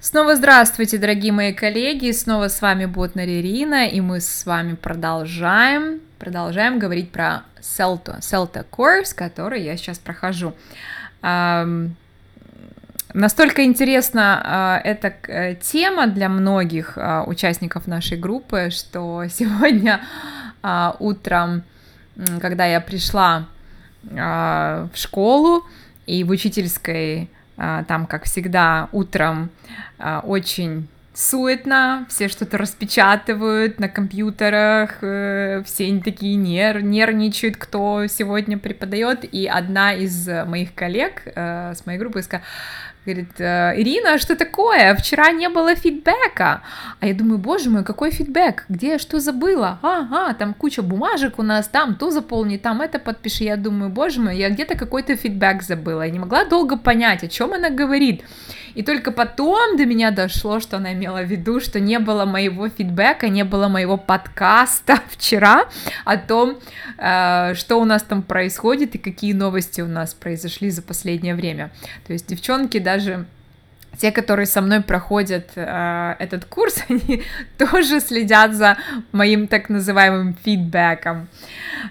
Снова здравствуйте, дорогие мои коллеги, снова с вами Ботнер Ирина, и мы с вами продолжаем, продолжаем говорить про Celta, Celta Course, который я сейчас прохожу. Настолько интересна э, эта э, тема для многих э, участников нашей группы, что сегодня э, утром, когда я пришла в школу и в учительской а, там, как всегда, утром а, очень суетно, все что-то распечатывают на компьютерах, э, все они такие нер нервничают, кто сегодня преподает, и одна из моих коллег э, с моей группы сказала, Говорит, «Э, Ирина, что такое? Вчера не было фидбэка. А я думаю, боже мой, какой фидбэк? Где я что забыла? Ага, там куча бумажек у нас, там то заполни, там это подпиши. Я думаю, боже мой, я где-то какой-то фидбэк забыла. Я не могла долго понять, о чем она говорит. И только потом до меня дошло, что она имела в виду, что не было моего фидбэка, не было моего подкаста вчера о том, э, что у нас там происходит и какие новости у нас произошли за последнее время. То есть девчонки даже те, которые со мной проходят э, этот курс, они тоже следят за моим так называемым фидбэком.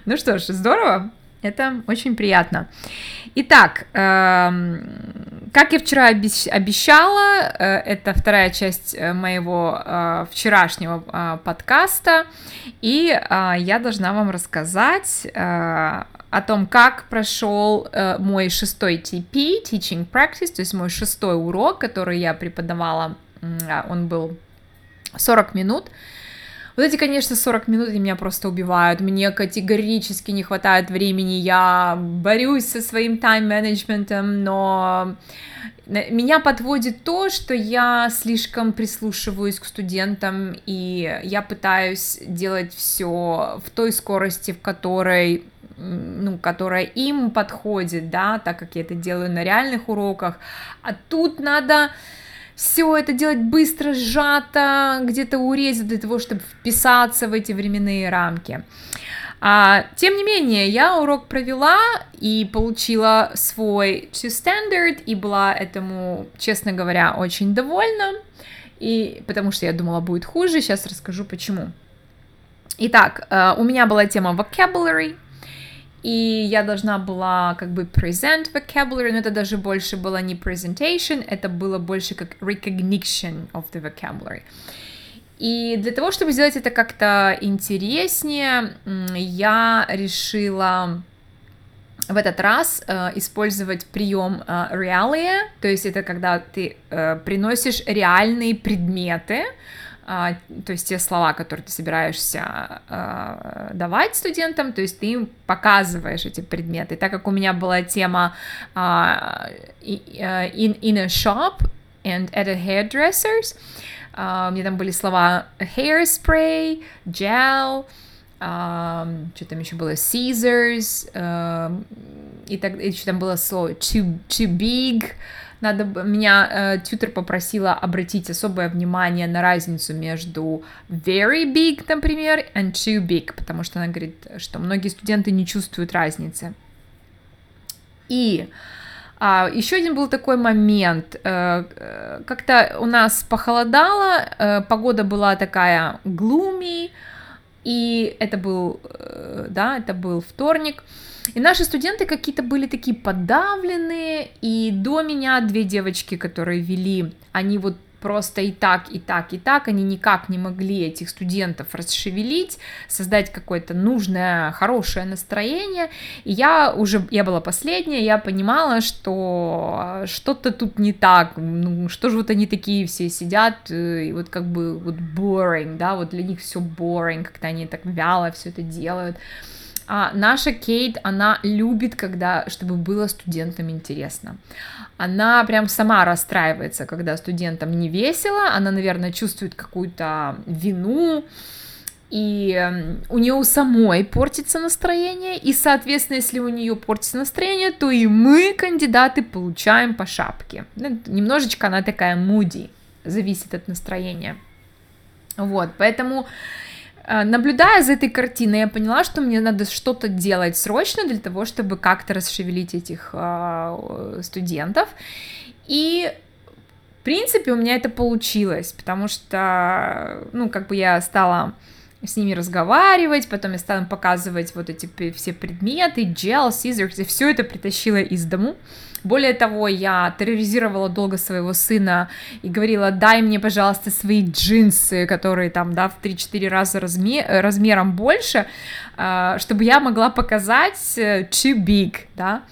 Ну что ж, здорово, это очень приятно. Итак, э, как я вчера обещала, э, это вторая часть э, моего э, вчерашнего подкаста, и я должна вам рассказать о том, как прошел мой шестой TP, Teaching Practice, то есть мой шестой урок, который я преподавала, э, он был 40 минут, вот эти, конечно, 40 минут меня просто убивают. Мне категорически не хватает времени. Я борюсь со своим тайм-менеджментом, но меня подводит то, что я слишком прислушиваюсь к студентам, и я пытаюсь делать все в той скорости, в которой ну, которая им подходит, да, так как я это делаю на реальных уроках, а тут надо все это делать быстро, сжато, где-то урезать для того, чтобы вписаться в эти временные рамки. А, тем не менее, я урок провела и получила свой two standard и была этому, честно говоря, очень довольна. И потому что я думала, будет хуже, сейчас расскажу почему. Итак, э, у меня была тема vocabulary, и я должна была как бы present vocabulary, но это даже больше было не presentation, это было больше как recognition of the vocabulary. И для того, чтобы сделать это как-то интереснее, я решила в этот раз э, использовать прием э, то есть это когда ты э, приносишь реальные предметы, а, то есть те слова, которые ты собираешься а, давать студентам, то есть ты им показываешь эти предметы. так как у меня была тема а, in, in a shop and at a hairdresser's, мне там были слова hairspray, gel, что там еще было, scissors, и так еще там было слово too, too big, надо меня э, тьютер попросила обратить особое внимание на разницу между very big, например, and too big, потому что она говорит, что многие студенты не чувствуют разницы. И а, еще один был такой момент, э, э как-то у нас похолодало, э, погода была такая gloomy, и это был, да, это был вторник, и наши студенты какие-то были такие подавленные, и до меня две девочки, которые вели, они вот просто и так, и так, и так, они никак не могли этих студентов расшевелить, создать какое-то нужное, хорошее настроение, и я уже, я была последняя, я понимала, что что-то тут не так, ну, что же вот они такие все сидят, э, и вот как бы вот boring, да, вот для них все boring, как-то они так вяло все это делают, а наша Кейт, она любит, когда, чтобы было студентам интересно. Она прям сама расстраивается, когда студентам не весело, она, наверное, чувствует какую-то вину, и эм, у нее у самой портится настроение, и, соответственно, если у нее портится настроение, то и мы, кандидаты, получаем по шапке. Ну, немножечко она такая муди, зависит от настроения. Вот, поэтому наблюдая за этой картиной, я поняла, что мне надо что-то делать срочно для того, чтобы как-то расшевелить этих э, студентов. И принципе, у меня это получилось, потому что, ну, как бы я стала с ними разговаривать, потом я стала им показывать вот эти все предметы, gel, scissors, и все это притащила из дому. Более того, я терроризировала долго своего сына и говорила, дай мне, пожалуйста, свои джинсы, которые там, да, в 3-4 раза размер, размером больше, а, чтобы я могла показать э, too big, да,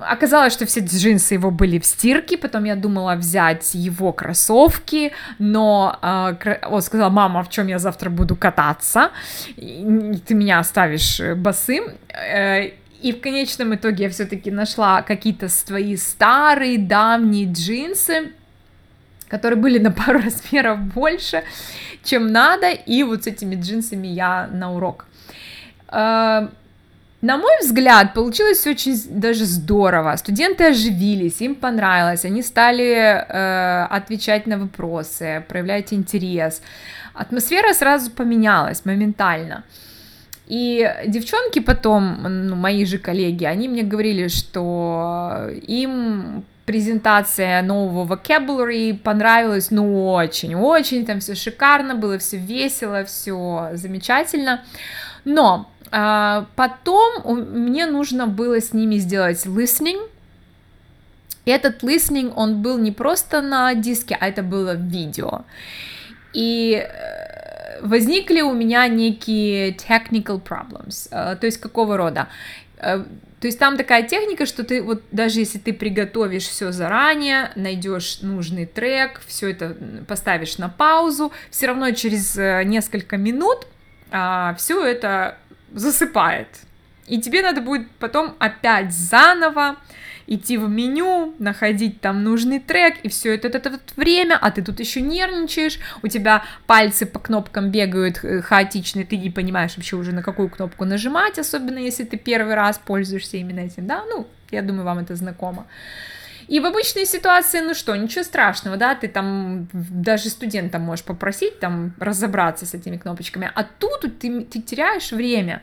Оказалось, что все джинсы его были в стирке, потом я думала взять его кроссовки, но э, он сказал, мама, в чем я завтра буду кататься, ты меня оставишь босым, э, и в конечном итоге я все-таки нашла какие-то свои старые давние джинсы, которые были на пару размеров больше, чем надо, и вот с этими джинсами я на урок. Э, на мой взгляд, получилось очень даже здорово. Студенты оживились, им понравилось, они стали э, отвечать на вопросы, проявлять интерес. Атмосфера сразу поменялась моментально. И девчонки потом, ну, мои же коллеги, они мне говорили, что им презентация нового vocabulary понравилась, ну, очень-очень, там все шикарно было, все весело, все замечательно. Но а, потом мне нужно было с ними сделать listening. И этот listening, он был не просто на диске, а это было видео. И э, возникли у меня некие technical problems. Э, то есть какого рода? Э, то есть там такая техника, что ты вот даже если ты приготовишь все заранее, найдешь нужный трек, все это поставишь на паузу, все равно через несколько минут а, все это засыпает. И тебе надо будет потом опять заново идти в меню, находить там нужный трек, и все это, это, это, это время, а ты тут еще нервничаешь, у тебя пальцы по кнопкам бегают э, хаотично, ты не понимаешь вообще уже на какую кнопку нажимать, особенно если ты первый раз пользуешься именно этим, да, ну, я думаю, вам это знакомо. И в обычной ситуации, ну что, ничего страшного, да, ты там даже студента можешь попросить там разобраться с этими кнопочками, а тут ты, ты теряешь время.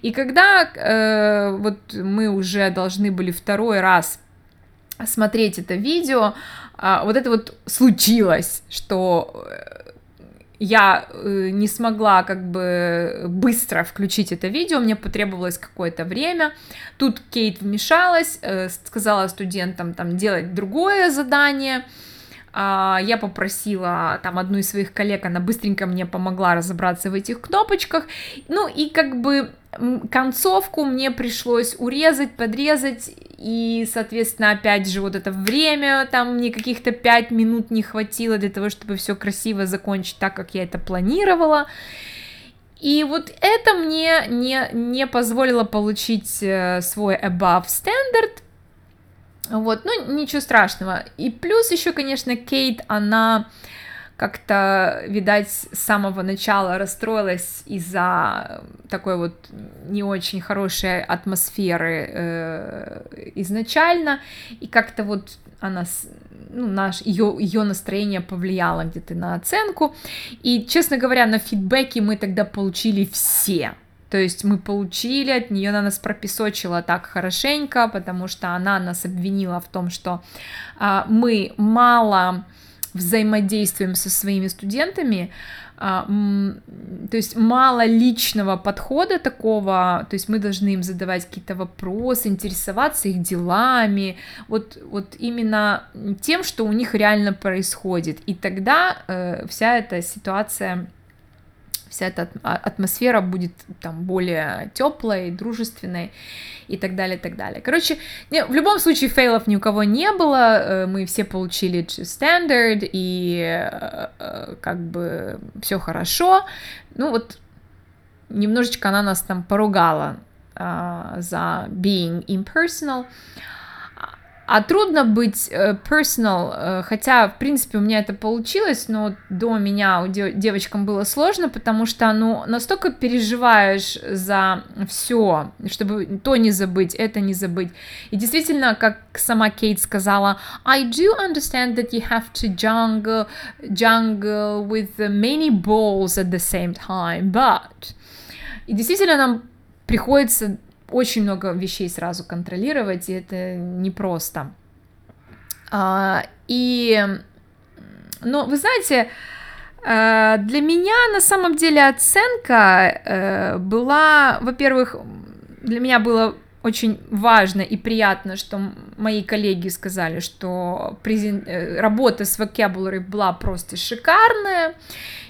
И когда э, вот мы уже должны были второй раз смотреть это видео, э, вот это вот случилось, что э, я э, не смогла как бы быстро включить это видео, мне потребовалось какое-то время. Тут Кейт вмешалась, э, сказала студентам там делать другое задание. А, я попросила там одну из своих коллег, она быстренько мне помогла разобраться в этих кнопочках. Ну и как бы концовку мне пришлось урезать, подрезать, и, соответственно, опять же, вот это время, там мне каких-то пять минут не хватило для того, чтобы все красиво закончить так, как я это планировала. И вот это мне не, не позволило получить э, свой above standard, вот, ну, ничего страшного. И плюс еще, конечно, Кейт, она как-то, видать, с самого начала расстроилась из-за такой вот не очень хорошей атмосферы э, изначально, и как-то вот она, ну, наш, ее, ее настроение повлияло где-то на оценку, и, честно говоря, на фидбэке мы тогда получили все, то есть мы получили от нее, она нас пропесочила так хорошенько, потому что она нас обвинила в том, что а, мы мало взаимодействуем со своими студентами, а, то есть мало личного подхода такого, то есть мы должны им задавать какие-то вопросы, интересоваться их делами, вот, вот именно тем, что у них реально происходит. И тогда э, вся эта ситуация вся эта а, атмосфера будет там более теплой, дружественной и так далее, и так далее. Короче, не, в любом случае фейлов ни у кого не было, э, мы все получили standard, и э, э, как бы все хорошо. Ну вот немножечко она нас там поругала uh, за being impersonal. А трудно быть э, personal, э, хотя, в принципе, у меня это получилось, но до меня у девочкам было сложно, потому что, ну, настолько переживаешь за все, чтобы то не забыть, это не забыть. И действительно, как сама Кейт сказала, I do understand that you have to jungle, jungle with many balls at the same time, but... И действительно, нам приходится очень много вещей сразу контролировать, и это непросто. А, и, ну, вы знаете, э, для меня на самом деле оценка э, была, во-первых, для меня было очень важно и приятно, что мои коллеги сказали, что презент... Э, работа с vocabulary была просто шикарная,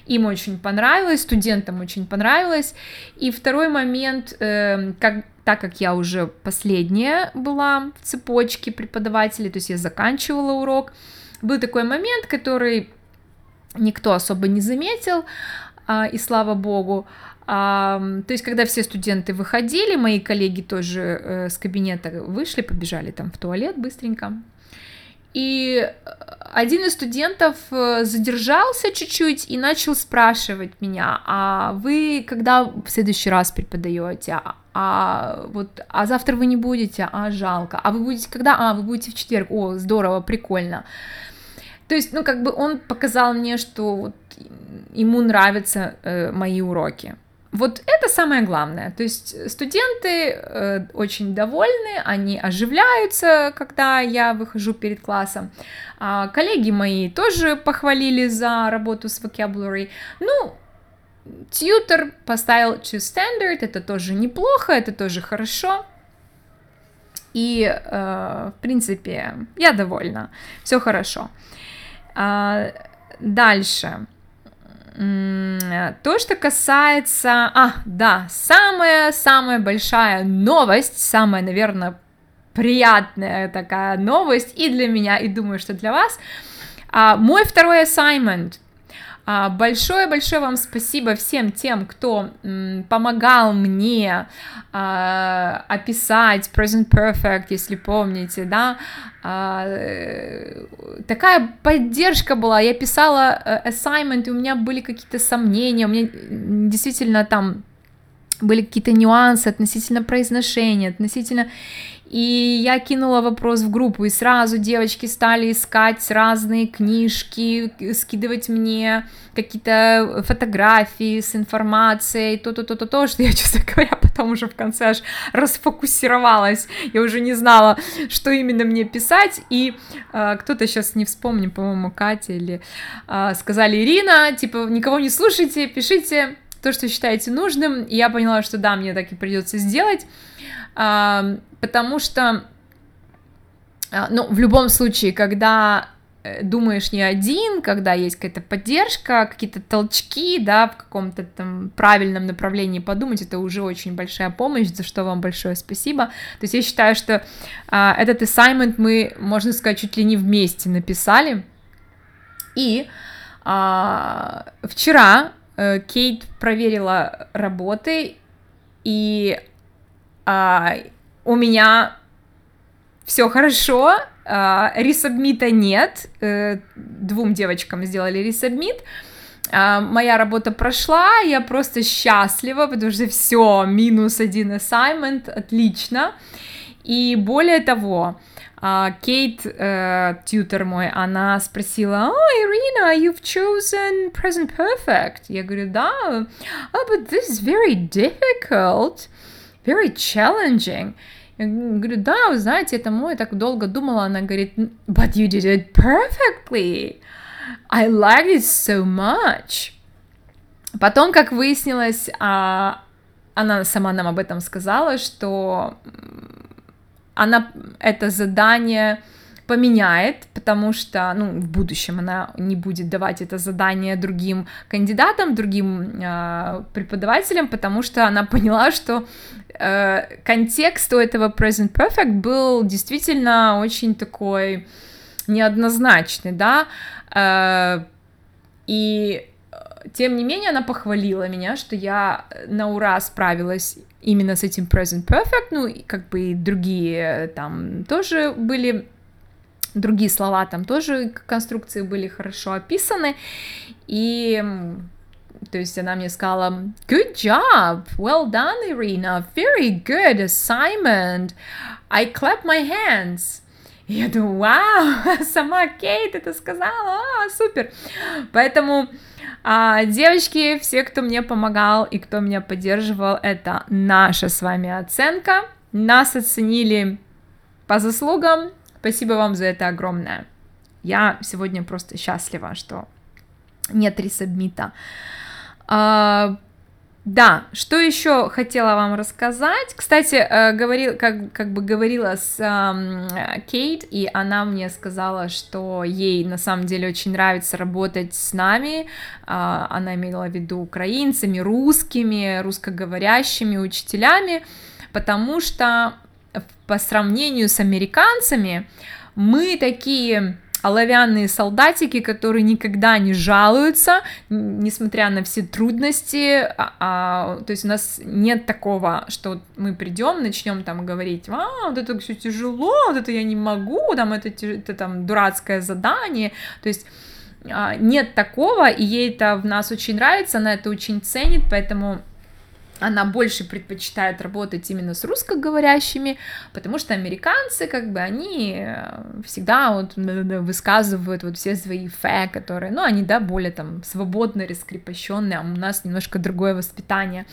им очень понравилось, студентам очень понравилось. И второй момент, э, как, так как я уже последняя была в цепочке преподавателей, то есть я заканчивала урок, был такой момент, который никто особо не заметил, э, и слава богу, а, то есть, когда все студенты выходили, мои коллеги тоже э, с кабинета вышли, побежали там в туалет быстренько. И один из студентов э, задержался чуть-чуть и начал спрашивать меня, а вы когда в следующий раз преподаете? А вот, а завтра вы не будете? А жалко. А вы будете когда? А вы будете в четверг? О, здорово, прикольно. То есть, ну как бы он показал мне, что вот ему нравятся э, мои уроки. Вот это самое главное. То есть студенты э, очень довольны, они оживляются, когда я выхожу перед классом. А коллеги мои тоже похвалили за работу с vocabulary. Ну, тьютер поставил to standard, это тоже неплохо, это тоже хорошо. И, э, в принципе, я довольна, все хорошо. А, дальше. То, что касается... А, да, самая-самая большая новость, самая, наверное, приятная такая новость и для меня, и думаю, что для вас. А, мой второй assignment Большое-большое вам спасибо всем тем, кто помогал мне а, описать Present Perfect, если помните, да, а, э, такая поддержка была, я писала э, assignment, и у меня были какие-то сомнения, у меня действительно там были какие-то нюансы относительно произношения, относительно и я кинула вопрос в группу, и сразу девочки стали искать разные книжки, скидывать мне какие-то фотографии с информацией, то-то-то-то-то, что я, честно говоря, потом уже в конце аж расфокусировалась, я уже не знала, что именно мне писать, и э, кто-то сейчас не вспомню, по-моему, Катя или э, сказали, Ирина, типа, никого не слушайте, пишите то, что считаете нужным, и я поняла, что да, мне так и придется сделать, потому что, а, ну, в любом случае, когда э, думаешь не один, когда есть какая-то поддержка, какие-то толчки, да, в каком-то там правильном направлении подумать, это уже очень большая помощь, за что вам большое спасибо. То есть я считаю, что а, этот assignment мы, можно сказать, чуть ли не вместе написали. И а, вчера а, Кейт проверила работы, и а, у меня все хорошо, а, ресабмита нет, э, двум девочкам сделали ресабмит, а, моя работа прошла, я просто счастлива, потому что все, минус один assignment, отлично, и более того, а, Кейт, uh, тьютер мой, она спросила, oh, Ирина, you've chosen present perfect. Я говорю, да. Oh, but this is very difficult very challenging. Я говорю, да, вы знаете, это мой, так долго думала, она говорит, but you did it perfectly. I liked it so much. Потом, как выяснилось, а, она сама нам об этом сказала, что она это задание поменяет, потому что, ну, в будущем она не будет давать это задание другим кандидатам, другим э, преподавателям, потому что она поняла, что э, контекст у этого present perfect был действительно очень такой неоднозначный, да, э, и тем не менее она похвалила меня, что я на ура справилась именно с этим present perfect, ну, как бы и другие там тоже были другие слова там тоже конструкции были хорошо описаны, и то есть она мне сказала, good job, well done, Irina, very good assignment, I clap my hands. И я думаю, вау, сама Кейт это сказала, а, супер. Поэтому, а, девочки, все, кто мне помогал и кто меня поддерживал, это наша с вами оценка. Нас оценили по заслугам, Спасибо вам за это огромное. я сегодня просто счастлива, что нет ресабмита. А, да, что еще хотела вам рассказать? Кстати, э, говорил, как, как бы говорила с э, Кейт, и она мне сказала, что ей на самом деле очень нравится работать с нами. Э, она имела в виду украинцами, русскими, русскоговорящими учителями, потому что по сравнению с американцами мы такие оловянные солдатики, которые никогда не жалуются, несмотря на все трудности, а, а, то есть у нас нет такого, что мы придем, начнем там говорить, а, вот это все тяжело, вот это я не могу, там это, это там дурацкое задание, то есть а, нет такого, и ей это в нас очень нравится, она это очень ценит, поэтому она больше предпочитает работать именно с русскоговорящими, потому что американцы, как бы, они э, всегда вот высказывают вот все свои фэ, которые, ну, они, да, более там свободные, раскрепощенные, а у нас немножко другое воспитание.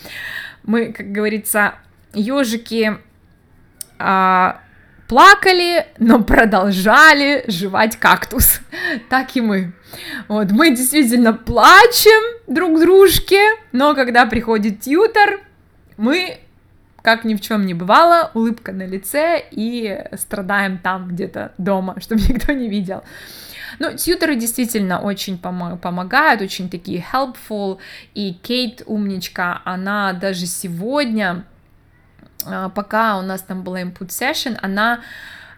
Мы, как говорится, ежики а, плакали, но продолжали жевать кактус. Так и мы. Вот, мы действительно плачем друг дружке, но когда приходит тьютер, мы как ни в чем не бывало, улыбка на лице и страдаем там где-то дома, чтобы никто не видел. Ну, тьютеры действительно очень пом- помогают, очень такие helpful, и Кейт умничка, она даже сегодня, пока у нас там была input session, она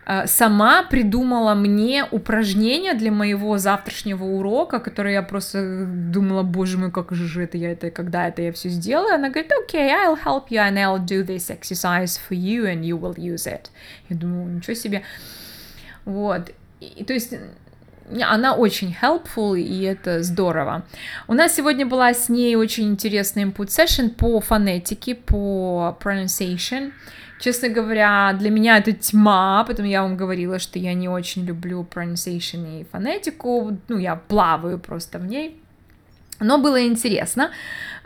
Э, сама придумала мне упражнение для моего завтрашнего урока, которое я просто думала, боже мой, как же это я это, когда это я все сделаю. Она говорит, окей, okay, I'll help you and I'll do this exercise for you and you will use it. Я думаю, ничего себе. Вот. И, то есть она очень helpful, и это здорово. У нас сегодня была с ней очень интересная input session по фонетике, по pronunciation. Честно говоря, для меня это тьма, потом я вам говорила, что я не очень люблю pronunciation и фонетику, ну, я плаваю просто в ней, но было интересно.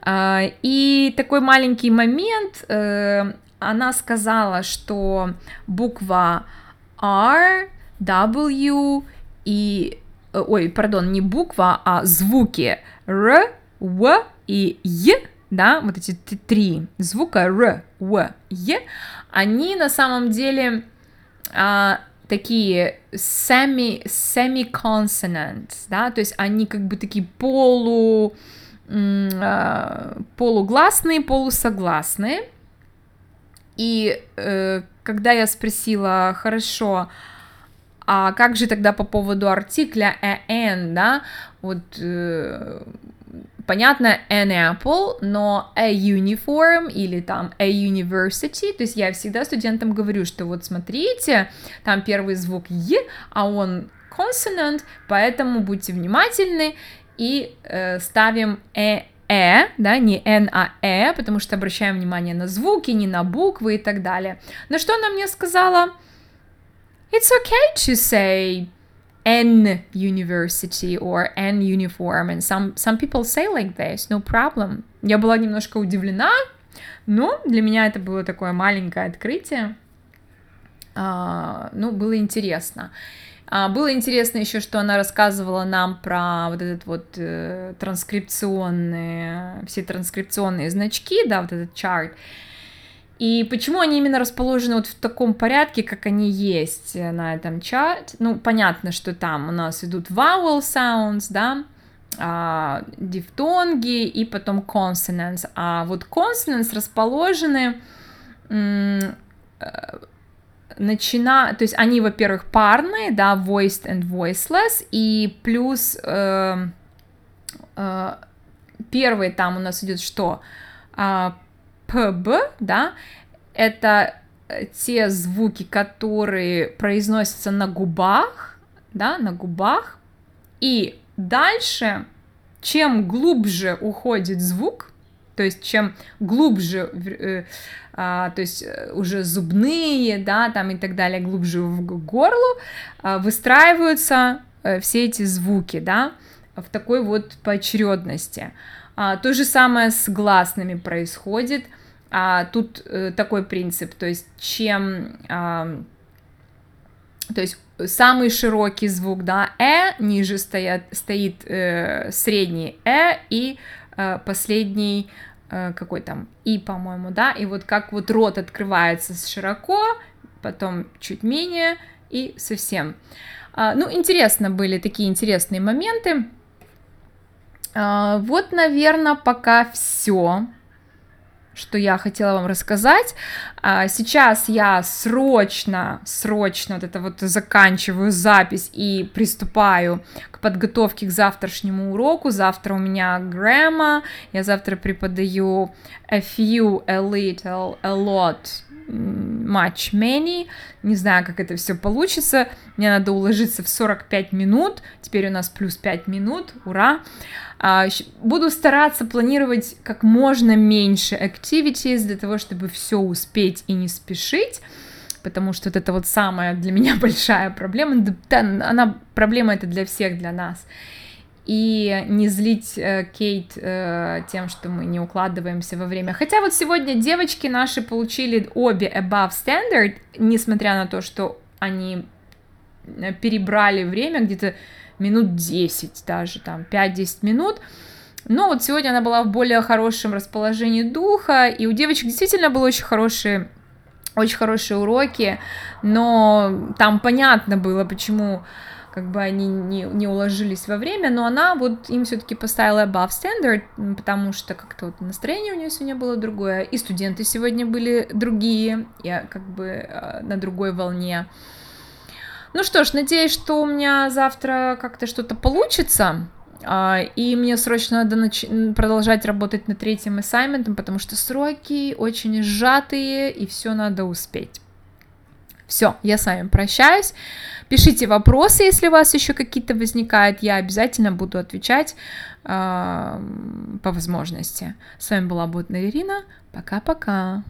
А, и такой маленький момент, э, она сказала, что буква R, W и... Э, ой, пардон, не буква, а звуки R, W и Y, да, вот эти три звука R, W, Y, они на самом деле а, такие semi, semi-consonants, да, то есть они как бы такие полу, а, полугласные, полусогласные. И э, когда я спросила, хорошо, а как же тогда по поводу артикля an, да, вот э, понятно, an apple, но a uniform или там a university, то есть я всегда студентам говорю, что вот смотрите, там первый звук е, а он consonant, поэтому будьте внимательны и э, ставим э, э, да, не n, а э, потому что обращаем внимание на звуки, не на буквы и так далее. На что она мне сказала? It's okay to say N university or N uniform, and some, some people say like this, no problem. Я была немножко удивлена, но для меня это было такое маленькое открытие. А, ну, было интересно. А, было интересно еще, что она рассказывала нам про вот этот вот э, транскрипционные, все транскрипционные значки, да, вот этот чарт. И почему они именно расположены вот в таком порядке, как они есть на этом чарте? Ну, понятно, что там у нас идут vowel sounds, да, а, дифтонги и потом consonants. А вот consonants расположены э, начина, то есть они, во-первых, парные, да, voiced and voiceless, и плюс э, э, первый там у нас идет что? ПБ, да, это э, те звуки, которые произносятся на губах, да, на губах, и дальше, чем глубже уходит звук, то есть чем глубже, э, а, то есть э, уже зубные, да, там и так далее, глубже в горло, а, выстраиваются все эти звуки, да, в такой вот поочередности. А, то же самое с гласными происходит. А, тут э, такой принцип, то есть чем... А, то есть самый широкий звук, да, э, ниже стоят, стоит э, средний э и э, последний э, какой там и, по-моему, да, и вот как вот рот открывается широко, потом чуть менее и совсем. Э, ну, интересно были такие интересные моменты. Э, вот, наверное, пока все что я хотела вам рассказать. А, сейчас я срочно, срочно вот это вот заканчиваю запись и приступаю к подготовке к завтрашнему уроку. Завтра у меня грамма, я завтра преподаю a few, a little, a lot, much, many. Не знаю, как это все получится. Мне надо уложиться в 45 минут. Теперь у нас плюс 5 минут. Ура! А, буду стараться планировать как можно меньше activities для того, чтобы все успеть и не спешить потому что вот это вот самая для меня большая проблема, она проблема это для всех, для нас. И не злить э, Кейт э, тем, что мы не укладываемся во время. Хотя вот сегодня девочки наши получили обе above standard, несмотря на то, что они э, перебрали время где-то минут 10 даже, там, 5-10 минут. Но вот сегодня она была в более хорошем расположении духа, и у девочек действительно были очень хорошие, очень хорошие уроки, но там понятно было, почему как бы они не, не уложились во время, но она вот им все-таки поставила above standard, потому что как-то вот настроение у нее сегодня было другое, и студенты сегодня были другие, я как бы э, на другой волне. Ну что ж, надеюсь, что у меня завтра как-то что-то получится. А, и мне срочно надо нач- продолжать работать над третьим ассайментом, потому что сроки очень сжатые, и все надо успеть. Все, я с вами прощаюсь. Пишите вопросы, если у вас еще какие-то возникают. Я обязательно буду отвечать э, по возможности. С вами была Ботна Ирина. Пока-пока.